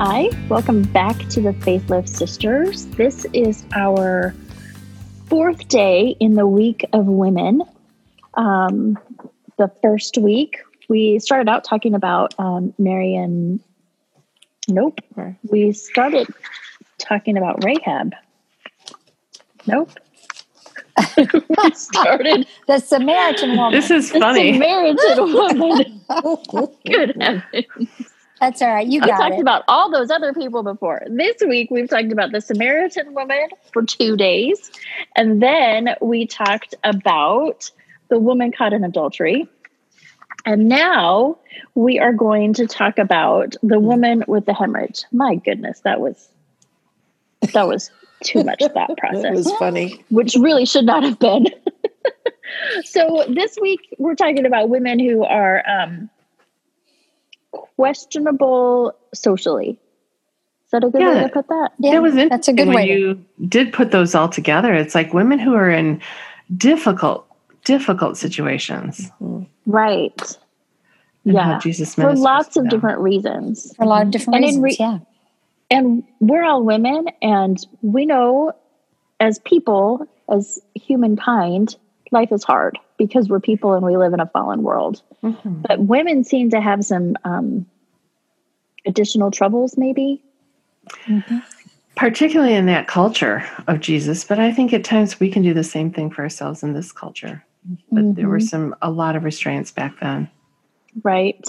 Hi, welcome back to the Faith Lift Sisters. This is our fourth day in the week of women. Um, the first week, we started out talking about um, Marion. Nope. We started talking about Rahab. Nope. we started The Samaritan woman. This is the funny. Samaritan woman. Good heavens. That's all right. You We got talked it. about all those other people before. This week, we've talked about the Samaritan woman for two days. And then we talked about the woman caught in adultery. And now we are going to talk about the woman with the hemorrhage. My goodness, that was that was too much thought It process It was funny. which really should not have been. so this week we're talking about women who are um, questionable socially. Is that a good way to put that? Yeah, that was interesting that's a good when way. to- you did put those all together. It's like women who are in difficult, difficult situations. Mm-hmm. Right. and how Yeah. Jesus For lots of them. different reasons. for a lot of different And reasons. re- yeah. And we're all women, and we know as people, as humankind, life is hard because we're people and we live in a fallen world. Mhm. But women seem to have some um, additional troubles, maybe. particularly in that culture of Jesus. But I think at times we can do the same thing for ourselves in this culture. But there were Mhm. some a lot of restraints back then. Right.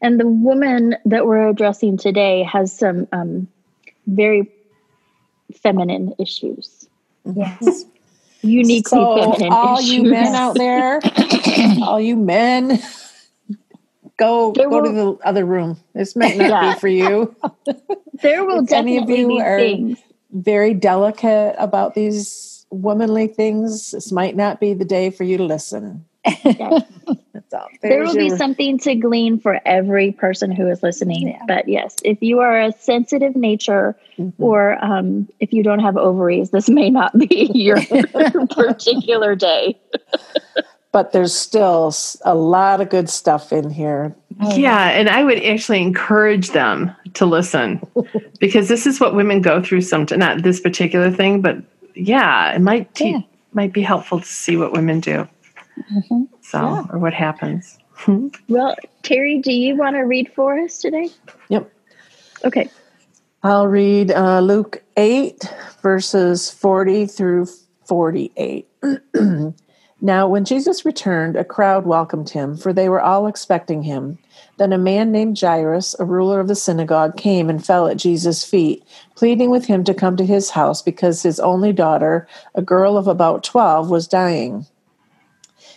And the woman that we're addressing today has some um, very feminine issues, Yes. Uniquely So, feminine all issues. you men out there, all you men, go There go to the other room. This might not Yeah. be for you. there will if any of definitely you be are- things. Very delicate about these womanly things. This might not be the day for you to listen. That's all. There There's will be something to glean for every person who is listening. Yeah. But yes, if you are a sensitive nature Mhm. or um, if you don't have ovaries, this may not be your particular day. but there's still a lot of good stuff in here. Oh, yeah, and I would actually encourage them to listen because this is what women go through. Some not this particular thing, but yeah, it might te- Yeah. might be helpful to see what women do. Mhm. So Yeah. or what happens. Well, Terry, do you want to read for us today? Yep. Okay. I'll read uh, Luke 8, verses 40 through 48. now, when Jesus returned, a crowd welcomed him, for they were all expecting him. Then a man named Jairus, a ruler of the synagogue, came and fell at Jesus' feet, pleading with him to come to his house because his only daughter, a girl of about 12, was dying.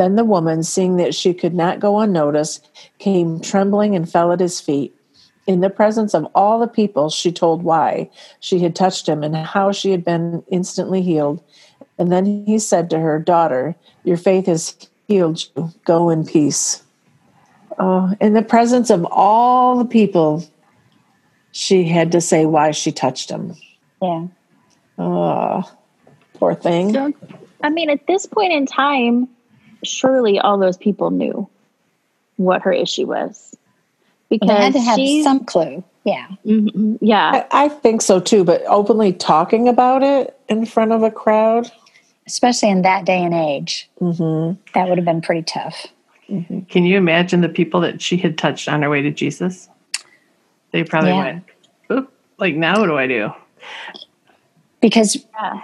Then the woman, seeing that she could not go unnoticed, came trembling and fell at his feet. In the presence of all the people, she told why she had touched him and how she had been instantly healed. And then he said to her, Daughter, your faith has healed you. Go in peace. Oh, in the presence of all the people, she had to say why she touched him. Yeah. Oh, poor thing. So, I mean, at this point in time, surely all those people knew what her issue was. Because They had to have some clue. Yeah. Mhm, yeah, I, I think so too, but openly talking about it in front of a crowd. Especially in that day and age. hmm That would have been pretty tough. Can you imagine the people that she had touched on her way to Jesus? They probably Yeah. went, Oop, like now what do I do? Because Yeah.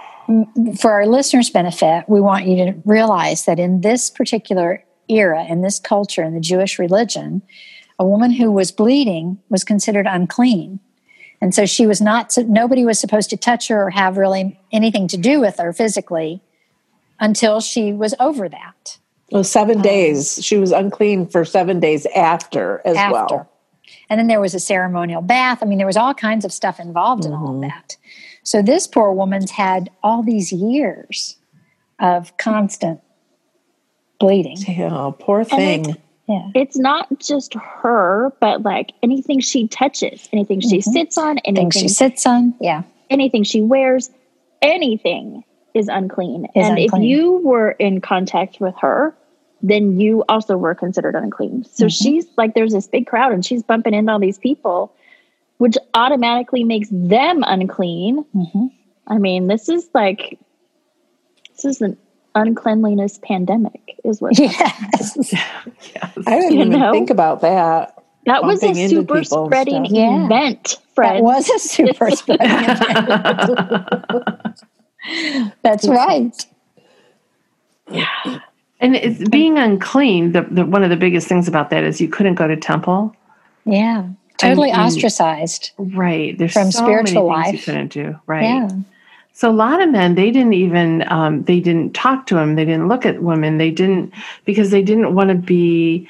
For our listeners' benefit, we want you to realize that in this particular era, in this culture, in the Jewish religion, a woman who was bleeding was considered unclean. And so she was not, nobody was supposed to touch her or have really anything to do with her physically until she was over that. Well, seven um, days. She was unclean for seven days after as After. well. And then there was a ceremonial bath. I mean, there was all kinds of stuff involved in all of mm-hmm. that. So this poor woman's had all these years of constant bleeding. Yeah, poor thing. Yeah. It's not just her, but like anything she touches, anything she Mhm. sits on, Things anything she sits on. Yeah. anything she wears, anything is unclean. Is and unclean. if you were in contact with her, then you also were considered unclean. So Mhm. she's like, there's this big crowd and she's bumping into all these people, which automatically makes them unclean. hmm I mean, this is like, this is an uncleanliness pandemic, is what Yes. Yes. I didn't You even know? think about that. that was a super spreading stuff. Yeah. event, Fred. That was a super spreading event. That's right. Yeah. and it's being unclean. The, the one of the biggest things about that is you couldn't go to temple. Yeah. Totally And- ostracized. Right. There's From so spiritual life. you couldn't do. Right. Yeah. So a lot of men, they didn't even um, they didn't talk to them. They didn't look at women. They didn't because they didn't want to be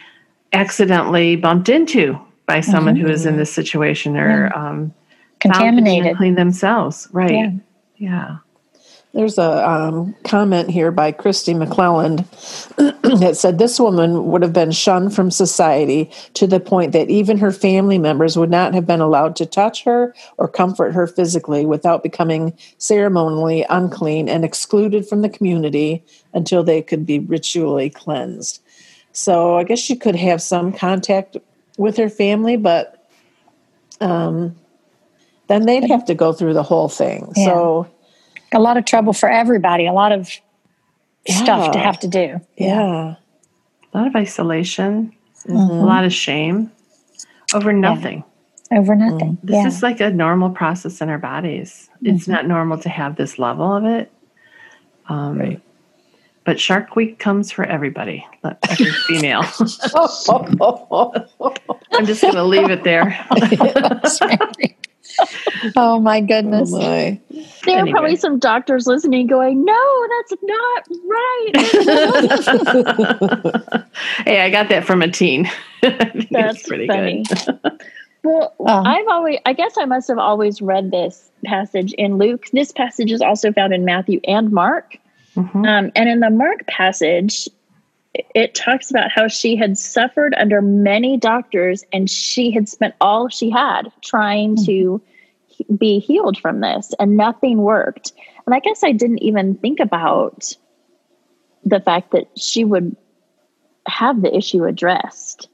accidentally bumped into by someone who is in this situation or um, to be Contaminated. unclean themselves. Right. Yeah. Yeah. There's a um, comment here by Christy McClelland that said this woman would have been shunned from society to the point that even her family members would not have been allowed to touch her or comfort her physically without becoming ceremonially unclean and excluded from the community until they could be ritually cleansed. So I guess she could have some contact with her family, but um, then they'd have to go through the whole thing. Yeah. So. A lot of trouble for everybody. A lot of stuff to have to do. Yeah. A lot of isolation, Mm-hmm. a lot of shame over nothing. Over nothing. This yeah. is like a normal process in our bodies. It's Mm-hmm. not normal to have this level of it. Um, Right. But Shark Week comes for everybody, every female. I'm just going to leave it there. oh my Oh goodness. my. There are probably some doctors listening going, no, that's not right. hey, I got that from a teen. That's it's pretty funny. good. well, Oh. I've always, I guess I must have always read this passage in Luke. This passage is also found in Matthew and Mark. Mhm. Um, and in the Mark passage, it- talks about how she had suffered under many doctors and she had spent all she had trying to be healed from this and nothing worked. And I guess I didn't even think about the fact that she would have the issue addressed.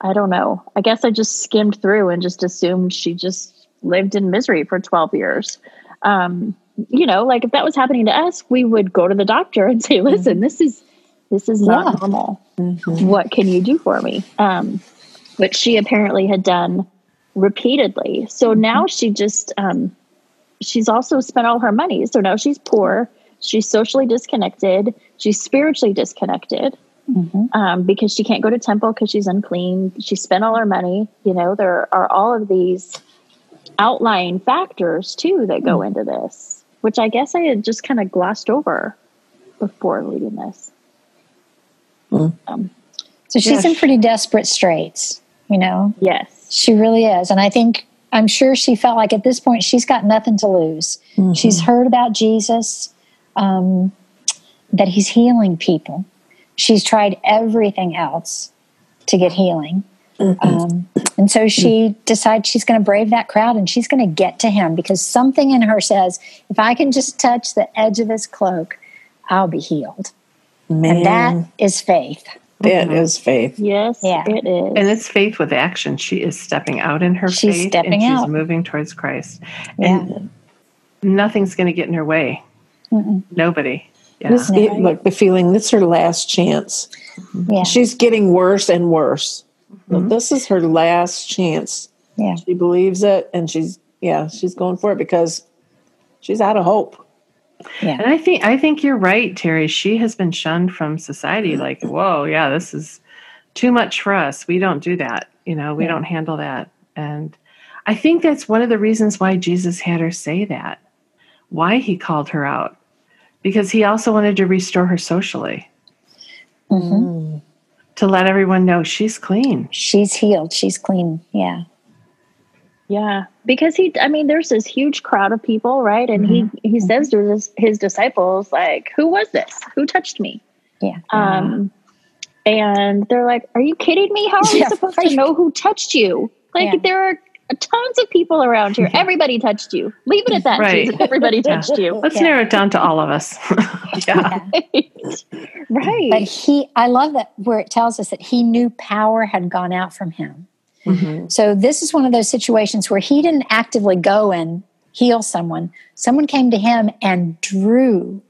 I don't know. I guess I just skimmed through and just assumed she just lived in misery for 12 years. Um, you know, like if that was happening to us, we would go to the doctor and say, listen, this is this is not Yeah. normal. Mhm. What can you do for me? Um, which she apparently had done repeatedly. So now she just um, she's also spent all her money. So now she's poor. She's socially disconnected. She's spiritually disconnected Mhm. um, because she can't go to temple because she's unclean. She spent all her money. You know, there are all of these outlying factors too that go into this, which I guess I had just kind of glossed over before reading this. Um, So she's in pretty desperate straits, you know? yes. She really is. And I think, I'm sure she felt like at this point she's got nothing to lose. She's heard about Jesus, um, that he's healing people. She's tried everything else to get healing. Um, and so she decides she's going to brave that crowd and she's going to get to him because something in her says, if I can just touch the edge of his cloak, I'll be healed. Man, And that is faith. that is faith. Yes, Yeah. it is. And it's faith with action. She is stepping out in her She's faith stepping and she's out. moving towards Christ. Yeah. And nothing's going to get in her way. Mm-mm. Nobody. Yeah. This, it, like the feeling, this is her last chance. Yeah. She's getting worse and worse. But Mhm. This is her last chance. Yeah. She believes it, and she's yeah, she's going for it because she's out of hope. Yeah. And I think I think you're right, Terry. She has been shunned from society. Like, whoa, yeah, this is too much for us. We don't do that. You know, we Yeah. don't handle that. And I think that's one of the reasons why Jesus had her say that. Why he called her out. Because he also wanted to restore her socially. hmm To let everyone know she's clean. She's healed. She's clean. Yeah. Yeah, because he, I mean, there's this huge crowd of people, right? And he mm-hmm. he says mm-hmm. to his, his disciples, like, "Who was this? Who touched me?" Yeah. Um, and they're like, "Are you kidding me? How are we supposed right. to know who touched you? Like, Yeah. there are tons of people around here. Mm-hmm. Everybody touched you. Leave it at that. Right. Jesus. Everybody Yeah. touched you. Let's Yeah. narrow it down to all of us. yeah. right. But he, I love that where it tells us that he knew power had gone out from him. Mhm. So this is one of those situations where he didn't actively go and heal someone. Someone came to him and drew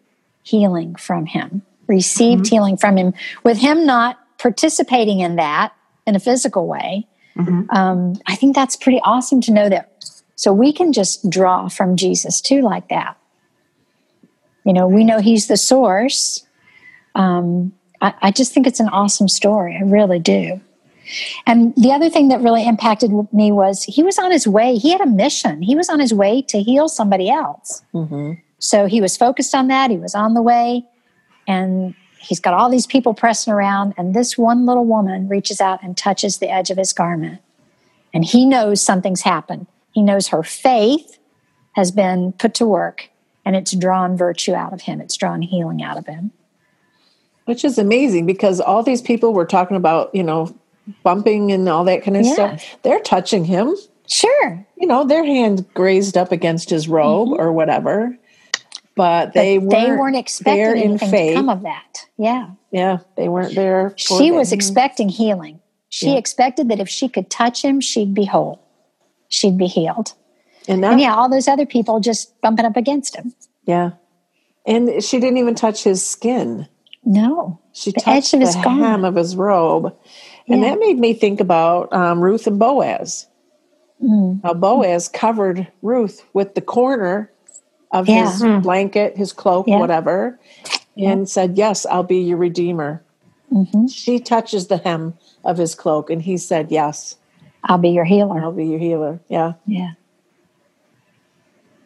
healing from him, received healing from him, with him not participating in that in a physical way. Mhm. Um, I think that's pretty awesome to know that. So we can just draw from Jesus too, like that. You know, we know he's the source. Um, I, I just think it's an awesome story. I really do. And the other thing that really impacted me was he was on his way. He had a mission. He was on his way to heal somebody else. Mhm. So he was focused on that. He was on the way. And he's got all these people pressing around. And this one little woman reaches out and touches the edge of his garment. And he knows something's happened. He knows her faith has been put to work and it's drawn virtue out of him, it's drawn healing out of him. Which is amazing because all these people were talking about, you know, bumping and all that kind of Yeah. stuff. They're touching him. Sure. You know, their hand grazed up against his robe mm-hmm. or whatever. But they but weren't, they weren't expecting there in anything faith. to come of that. Yeah. Yeah, they weren't there. for She was expecting healing. She Yeah. expected that if she could touch him, she'd be whole. She'd be healed. and that, And yeah, all those other people just bumping up against him. yeah. And she didn't even touch his skin. No. She The touched edge of his the hem of his robe. And Yeah. that made me think about um, Ruth and Boaz. Mm. How Boaz covered Ruth with the corner of Yeah. his blanket, his cloak, Yeah. whatever, and said, Yes, I'll be your redeemer. hmm She touches the hem of his cloak, and he said, Yes, I'll be your healer. I'll be your healer. Yeah. Yeah.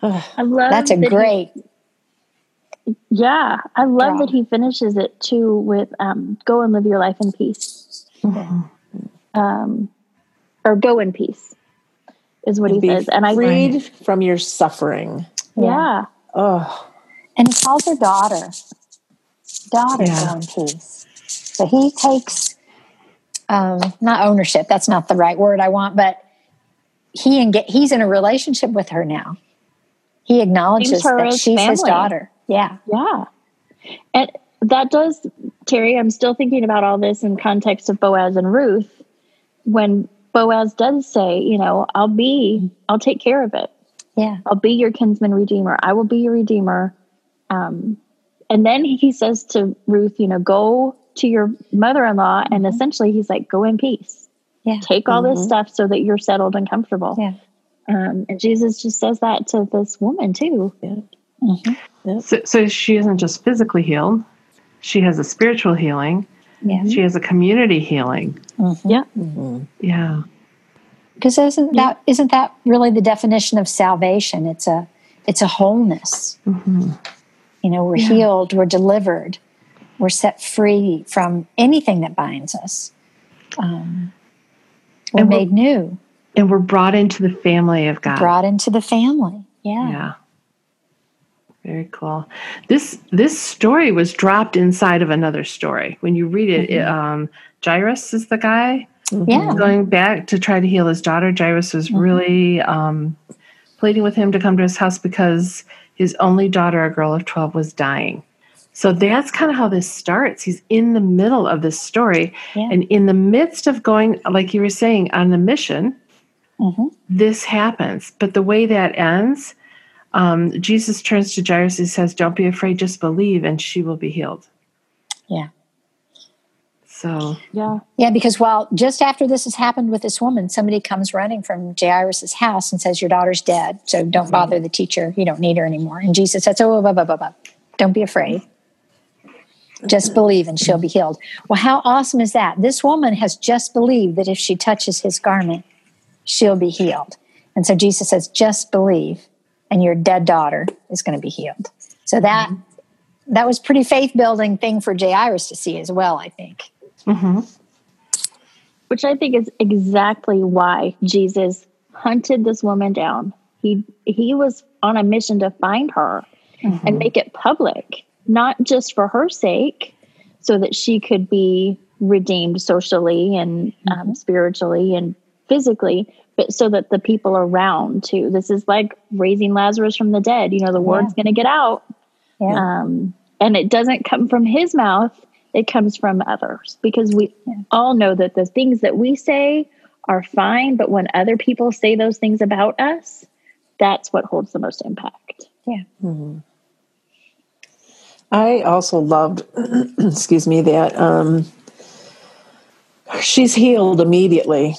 I love That's a that he- great. yeah, I love Yeah. that he finishes it too with um, "Go and live your life in peace," um, or "Go in peace," is what he says. And I, read from your suffering. yeah, Oh, And he calls her daughter. Daughter, Yeah. go in peace. So he takes, um, not ownership, that's not the right word I want, but he and get he's in a relationship with her now. He acknowledges her that as she's his daughter. Yeah. yeah, and that does, Terry. I'm still thinking about all this in context of Boaz and Ruth. When Boaz does say, you know, I'll be, I'll take care of it. Yeah. I'll be your kinsman redeemer. I will be your redeemer. Um, and then he says to Ruth, you know, go to your mother in law. And essentially, he's like, go in peace. Yeah. Take all this Mhm. stuff so that you're settled and comfortable. Yeah. Um, and Jesus just says that to this woman, too. Mhm. So, so she isn't just physically healed, she has a spiritual healing, Yeah. she has a community healing. Mhm. Yeah. mhm. Yeah. Because isn't that isn't that really the definition of salvation? It's a it's a wholeness. Mhm. You know, we're Yeah. healed, we're delivered, we're set free from anything that binds us. Um, we're And we're- made new, And we're brought into the family of God. brought into the family. Yeah. Yeah. Very cool. This this story was dropped inside of another story. When you read it, it um, Jairus is the guy Yeah. going back to try to heal his daughter. Jairus was Mhm. really um, pleading with him to come to his house because his only daughter, a girl of twelve, was dying. So that's kind of how this starts. He's in the middle of this story, Yeah. and in the midst of going, like you were saying, on the mission, hmm this happens. But the way that ends, um, Jesus turns to Jairus and says, Don't be afraid, just believe, and she will be healed. Yeah. So Yeah. Yeah, because while just after this has happened with this woman, somebody comes running from Jairus's house and says, Your daughter's dead. So don't bother the teacher. You don't need her anymore. And Jesus says, Oh, blah, blah, blah, blah. don't be afraid. Just believe and she'll be healed. Well, how awesome is that? This woman has just believed that if she touches his garment, she'll be healed. And so Jesus says, Just believe, and your dead daughter is going to be healed. So that that was pretty faith building thing for Jay Iris to see as well, I think. mhm. which I think is exactly why Jesus hunted this woman down. He he was on a mission to find her and make it public, not just for her sake, so that she could be redeemed socially and um, spiritually and physically, but so that the people around too. This is like raising Lazarus from the dead. You know, the word's going to get out, Yeah. um, and it doesn't come from his mouth it comes from others because we all know that the things that we say are fine but when other people say those things about us that's what holds the most impact yeah. I also loved, excuse me, that um, she's healed immediately.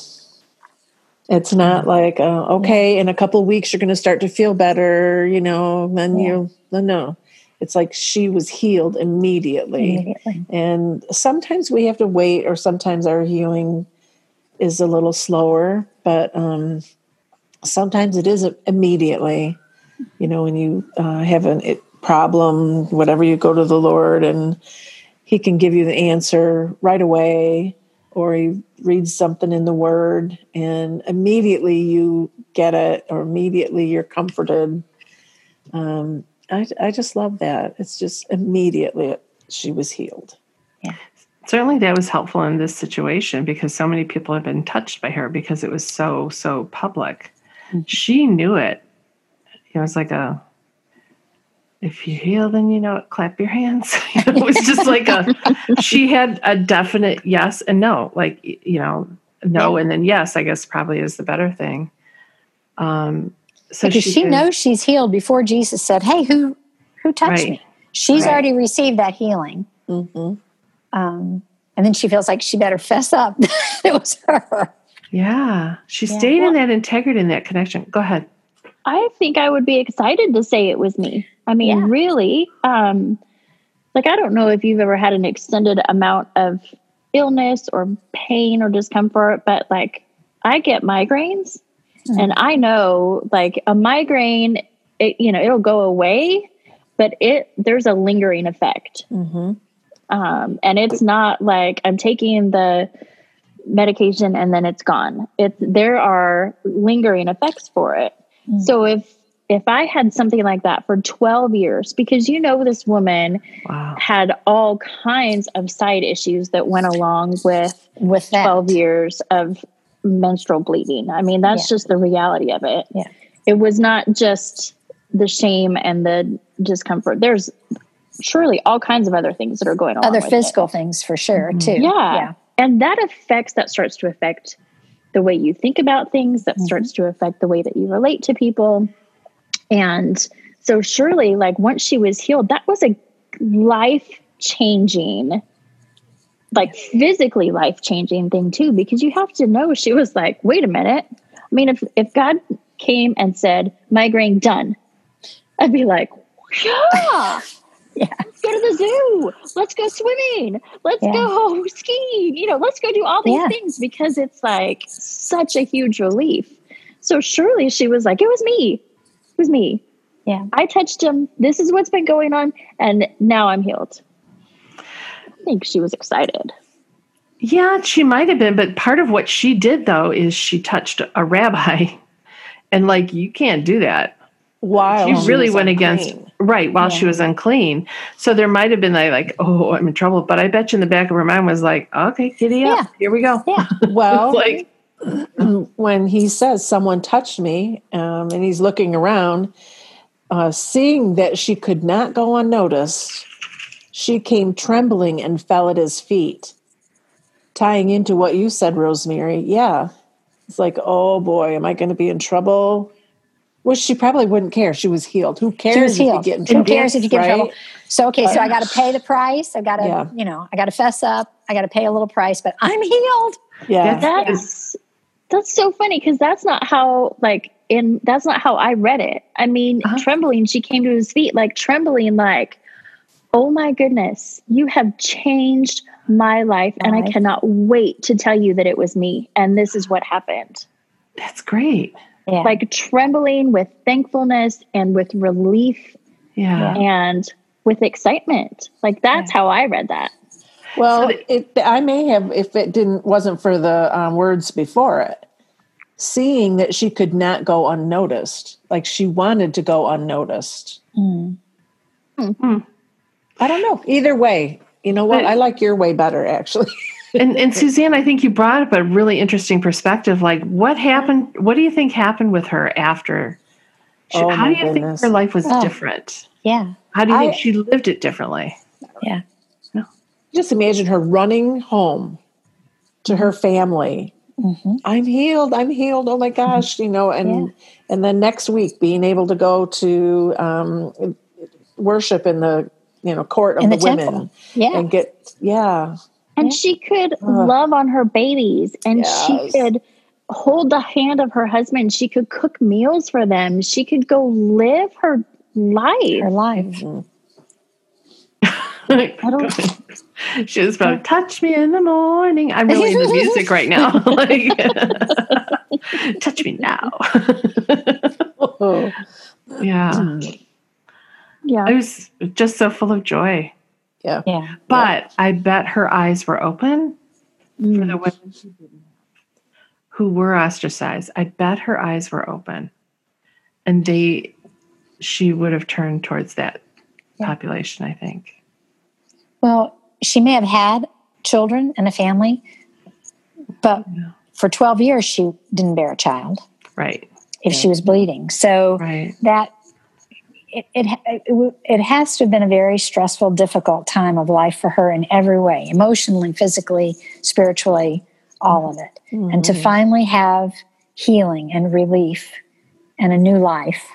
It's not like uh, okay, in a couple weeks you're going to start to feel better, you know. Then Yeah. you no, no. It's like she was healed immediately. Immediately. And sometimes we have to wait, or sometimes our healing is a little slower, but um, sometimes it is immediately. You know, when you uh, have a it, problem, whatever, you go to the Lord and He can give you the answer right away, or He reads something in the Word and immediately you get it, or immediately you're comforted. Um, I, I just love that. It's just immediately she was healed. yeah certainly that was helpful in this situation because so many people have been touched by her because it was so so public. She knew it. It was like a if you heal, then you know it. Clap your hands. it was just like a. She had a definite yes and no. Like you know, no and then yes. I guess probably is the better thing. Um, so because she, is- knows she's healed before Jesus said, "Hey, who who touched Right. me?" She's Right. already received that healing, hmm um, and then she feels like she better fess up. it was her. Yeah, she Yeah. stayed in that integrity and that connection. Go ahead. I think i would be excited to say it was me i mean Yeah. really um like i don't know if you've ever had an extended amount of illness or pain or discomfort but like i get migraines and i know like a migraine it, you know it'll go away but it there's a lingering effect hmm um, and it's not like I'm taking the medication and then it's gone. It's there are lingering effects for it. Mm. So if if I had something like that for 12 years, because you know this woman Wow. had all kinds of side issues that went along with With that, 12 years of menstrual bleeding. I mean, that's Yeah. just the reality of it. Yeah. It was not just the shame and the discomfort. There's surely all kinds of other things that are going on. other with it. physical things for sure mm-hmm. too. Yeah. yeah, And that affects, that starts to affect the way you think about things, that mm-hmm. starts to affect the way that you relate to people. And so, surely, like once she was healed, that was a life changing, like physically life changing thing too, because you have to know she was like, wait a minute. I mean, if, if God came and said, migraine done, I'd be like, yeah. Yeah. Let's go to the zoo. Let's go swimming. Let's Yeah. go skiing. You know, let's go do all these Yeah. things because it's like such a huge relief. So surely she was like, it was me. It was me. yeah. I touched him. This is what's been going on. And now I'm healed. I think she was excited. Yeah, she might have been, but part of what she did though is she touched a rabbi, and like you can't do that. While She really was went against unclean. Right while she was unclean. So there might have been like, like, oh, I'm in trouble. But I bet you in the back of her mind was like, okay, giddy up, Yeah. here we go. Yeah. Well, like, when he says someone touched me um, and he's looking around uh, seeing that she could not go unnoticed she came trembling and fell at his feet tying into what you said rosemary yeah it's like oh boy am i going to be in trouble Well, she probably wouldn't care. She was healed. Who cares She was if you get in Who cares if you get in right? trouble? So okay, so I got to pay the price. I got to, Yeah. you know, I got to fess up. I got to pay a little price, but I'm healed. Yeah. That's that's so funny because that's not how like in that's not how I read it. I mean, Uh-huh. trembling, she came to his feet like trembling, like, oh my goodness, you have changed my life, and I cannot wait to tell you that it was me, and this is what happened. That's great. Yeah. Like trembling with thankfulness and with relief Yeah. and with excitement. Like that's how I read that. Well, So the- it, I may have, if it didn't wasn't for the um, words before it, seeing that she could not go unnoticed, like she wanted to go unnoticed. Mm. I don't know. Either way, you know what? But- I like your way better, actually. and, and Suzanne, I think you brought up a really interesting perspective. Like, what happened? What do you think happened with her after? She, Oh, how do you goodness. think her life was Oh. different? yeah. How do you think she lived it differently? Yeah. No. Just imagine her running home to her family. hmm I'm healed. I'm healed. Oh my gosh, you know, and and then next week being able to go to um, worship in the you know court of In the, the women. Yeah. and get yeah And she could love on her babies and she could hold the hand of her husband. She could cook meals for them. She could go live her life. Her life. Mm-hmm. she was about touch me in the morning. I'm really into music right now. like, touch me now. oh yeah, mm. Yeah. I was just so full of joy. Yeah Yeah. But I bet her eyes were open for Mm. the women who didn't, who were ostracized. I bet her eyes were open, and they, she would have turned towards that Yeah. population. I think. Well, she may have had children and a family, but Yeah. for 12 years she didn't bear a child Right. if she was bleeding. So Right. that it, it, it, it has to have been a very stressful, difficult time of life for her in every way emotionally, physically, spiritually, all of it. And to finally have healing and relief and a new life,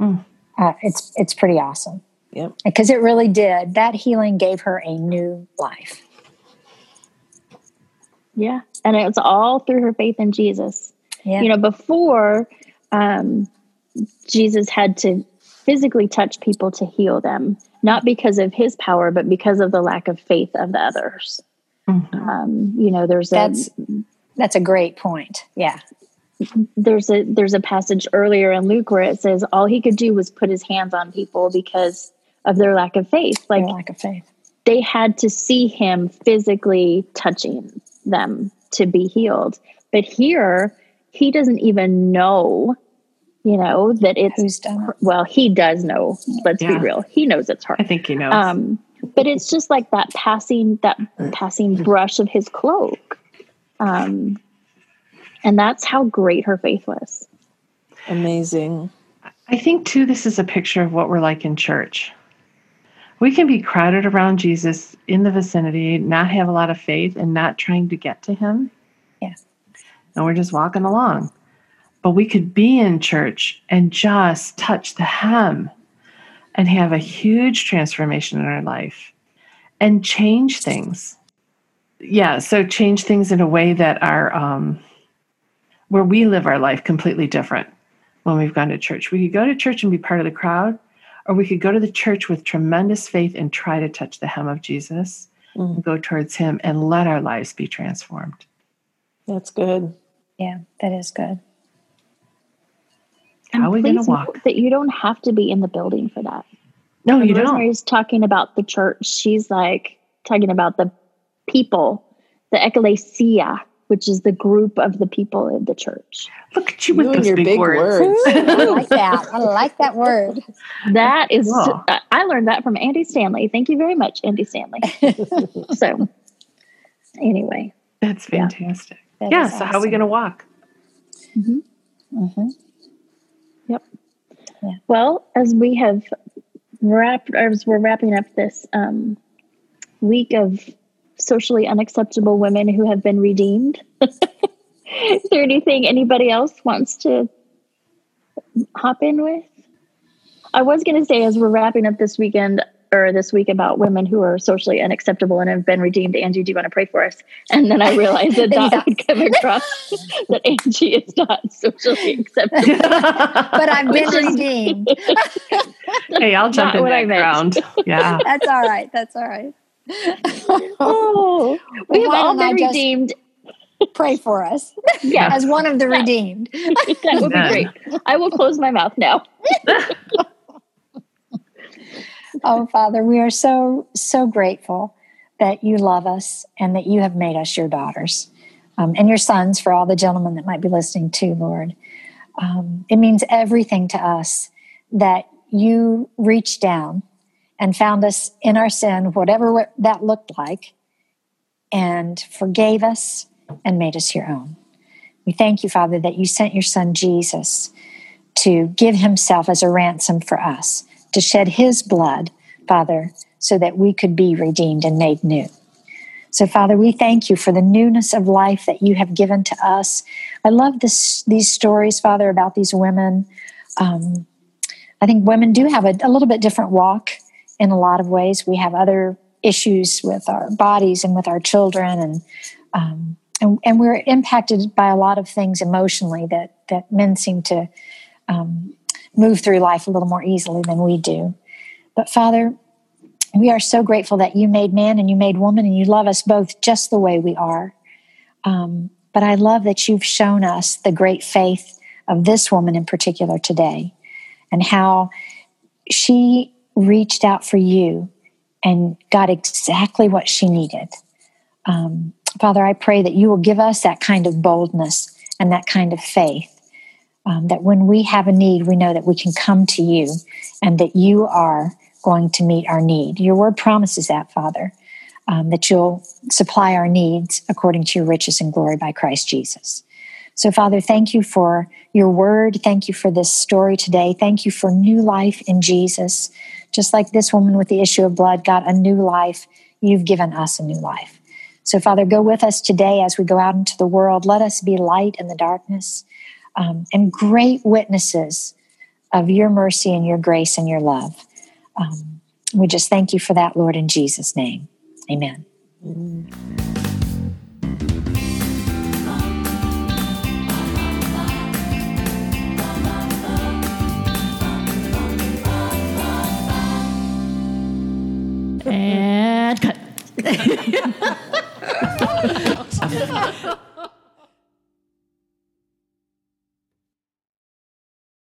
Mm. uh, it's, it's pretty awesome. Yep. Because it really did. That healing gave her a new life. Yeah. And it was all through her faith in Jesus. Yeah. You know, before um, Jesus had to physically touch people to heal them, not because of his power, but because of the lack of faith of the others. Mhm. Um, you know, there's a That's that's a great point. Yeah. there's a there's a passage earlier in Luke where it says all he could do was put his hands on people because of their lack of faith. Like Like lack of faith. they had to see him physically touching them to be healed. But here, he doesn't even know, you know, that it's Who's done it? well, he does know. Let's be real. He knows it's hard I think he knows. Um, but it's just like that passing that passing brush of his cloak. Um, and that's how great her faith was. amazing I think too, this is a picture of what we're like in church. We can be crowded around Jesus in the vicinity, not have a lot of faith, and not trying to get to him. Yeah. And we're just walking along. But we could be in church and just touch the hem and have a huge transformation in our life and change things. Yeah, so change things in a way that are um, where we live our life completely different when we've gone to church. We could go to church and be part of the crowd, or we could go to the church with tremendous faith and try to touch the hem of Jesus Mm. and go towards him and let our lives be transformed. that's good Yeah, that is good. And How are we gonna please walk? note That you don't have to be in the building for that. No, When you don't. Rosemary's talking about the church. She's like talking about the people, the ecclesia, which is the group of the people in the church. Look at you with You and those your big, big words. words. I like that. I like that word. That is, Cool. I- I learned that from Andy Stanley. Thank you very much, Andy Stanley. so, anyway, That's Yeah. fantastic. That yeah, is so how are we going to walk? hmm yep. Yeah. Well, as we have wrapped, as we're wrapping up this um, week of socially unacceptable women who have been redeemed, is there anything anybody else wants to hop in with? I was going to say, as we're wrapping up this weekend or this week about women who are socially unacceptable and have been redeemed, Angie, do you want to pray for us? And then I realized that that would come across that Angie is not socially acceptable. but I've been redeemed. hey, I'll jump not in that ground. Yeah. That's all right. That's all right. oh, we have all been redeemed pray for us yeah. as one of the redeemed. that would be great. I will close my mouth now. Oh, Father, we are so, so grateful that you love us and that you have made us your daughters um, and your sons for all the gentlemen that might be listening too, Lord. Um, it means everything to us that you reached down and found us in our sin, whatever that looked like, and forgave us and made us your own. We thank you, Father, that you sent your son Jesus to give himself as a ransom for us, to shed his blood, Father, so that we could be redeemed and made new. So, Father, we thank you for the newness of life that you have given to us. I love this, these stories, Father, about these women. Um, I think women do have a, a little bit different walk in a lot of ways. We have other issues with our bodies and with our children, and um, and, and we're impacted by a lot of things emotionally that that men seem to um, move through life a little more easily than we do. But Father, we are so grateful that you made man and you made woman, and you love us both just the way we are. Um, but I love that you've shown us the great faith of this woman in particular today, and how she reached out for you and got exactly what she needed. Um, Father, I pray that you will give us that kind of boldness and that kind of faith. Um, that when we have a need, we know that we can come to you and that you are going to meet our need. Your word promises that, Father, um, that you'll supply our needs according to your riches and glory by Christ Jesus. So, Father, thank you for your word. Thank you for this story today. Thank you for new life in Jesus. Just like this woman with the issue of blood got a new life, you've given us a new life. So, Father, go with us today as we go out into the world. Let us be light in the darkness um, and great witnesses of your mercy and your grace and your love. Um, we just thank you for that, Lord, in Jesus' name. Amen. And cut.